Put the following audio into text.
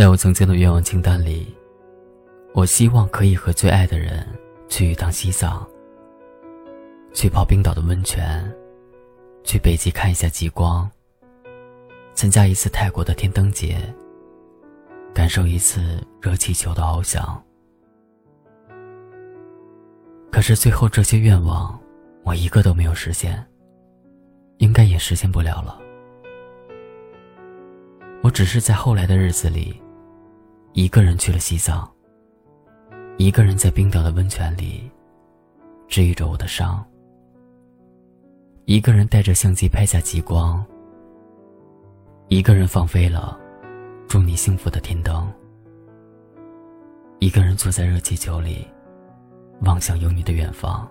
在我曾经的愿望清单里，我希望可以和最爱的人去一趟西藏，去泡冰岛的温泉，去北极看一下极光，参加一次泰国的天灯节，感受一次热气球的翱翔。可是最后这些愿望，我一个都没有实现，应该也实现不了了。我只是在后来的日子里，一个人去了西藏，一个人在冰岛的温泉里治愈着我的伤，一个人带着相机拍下极光，一个人放飞了祝你幸福的天灯，一个人坐在热气球里。望向有你的远方。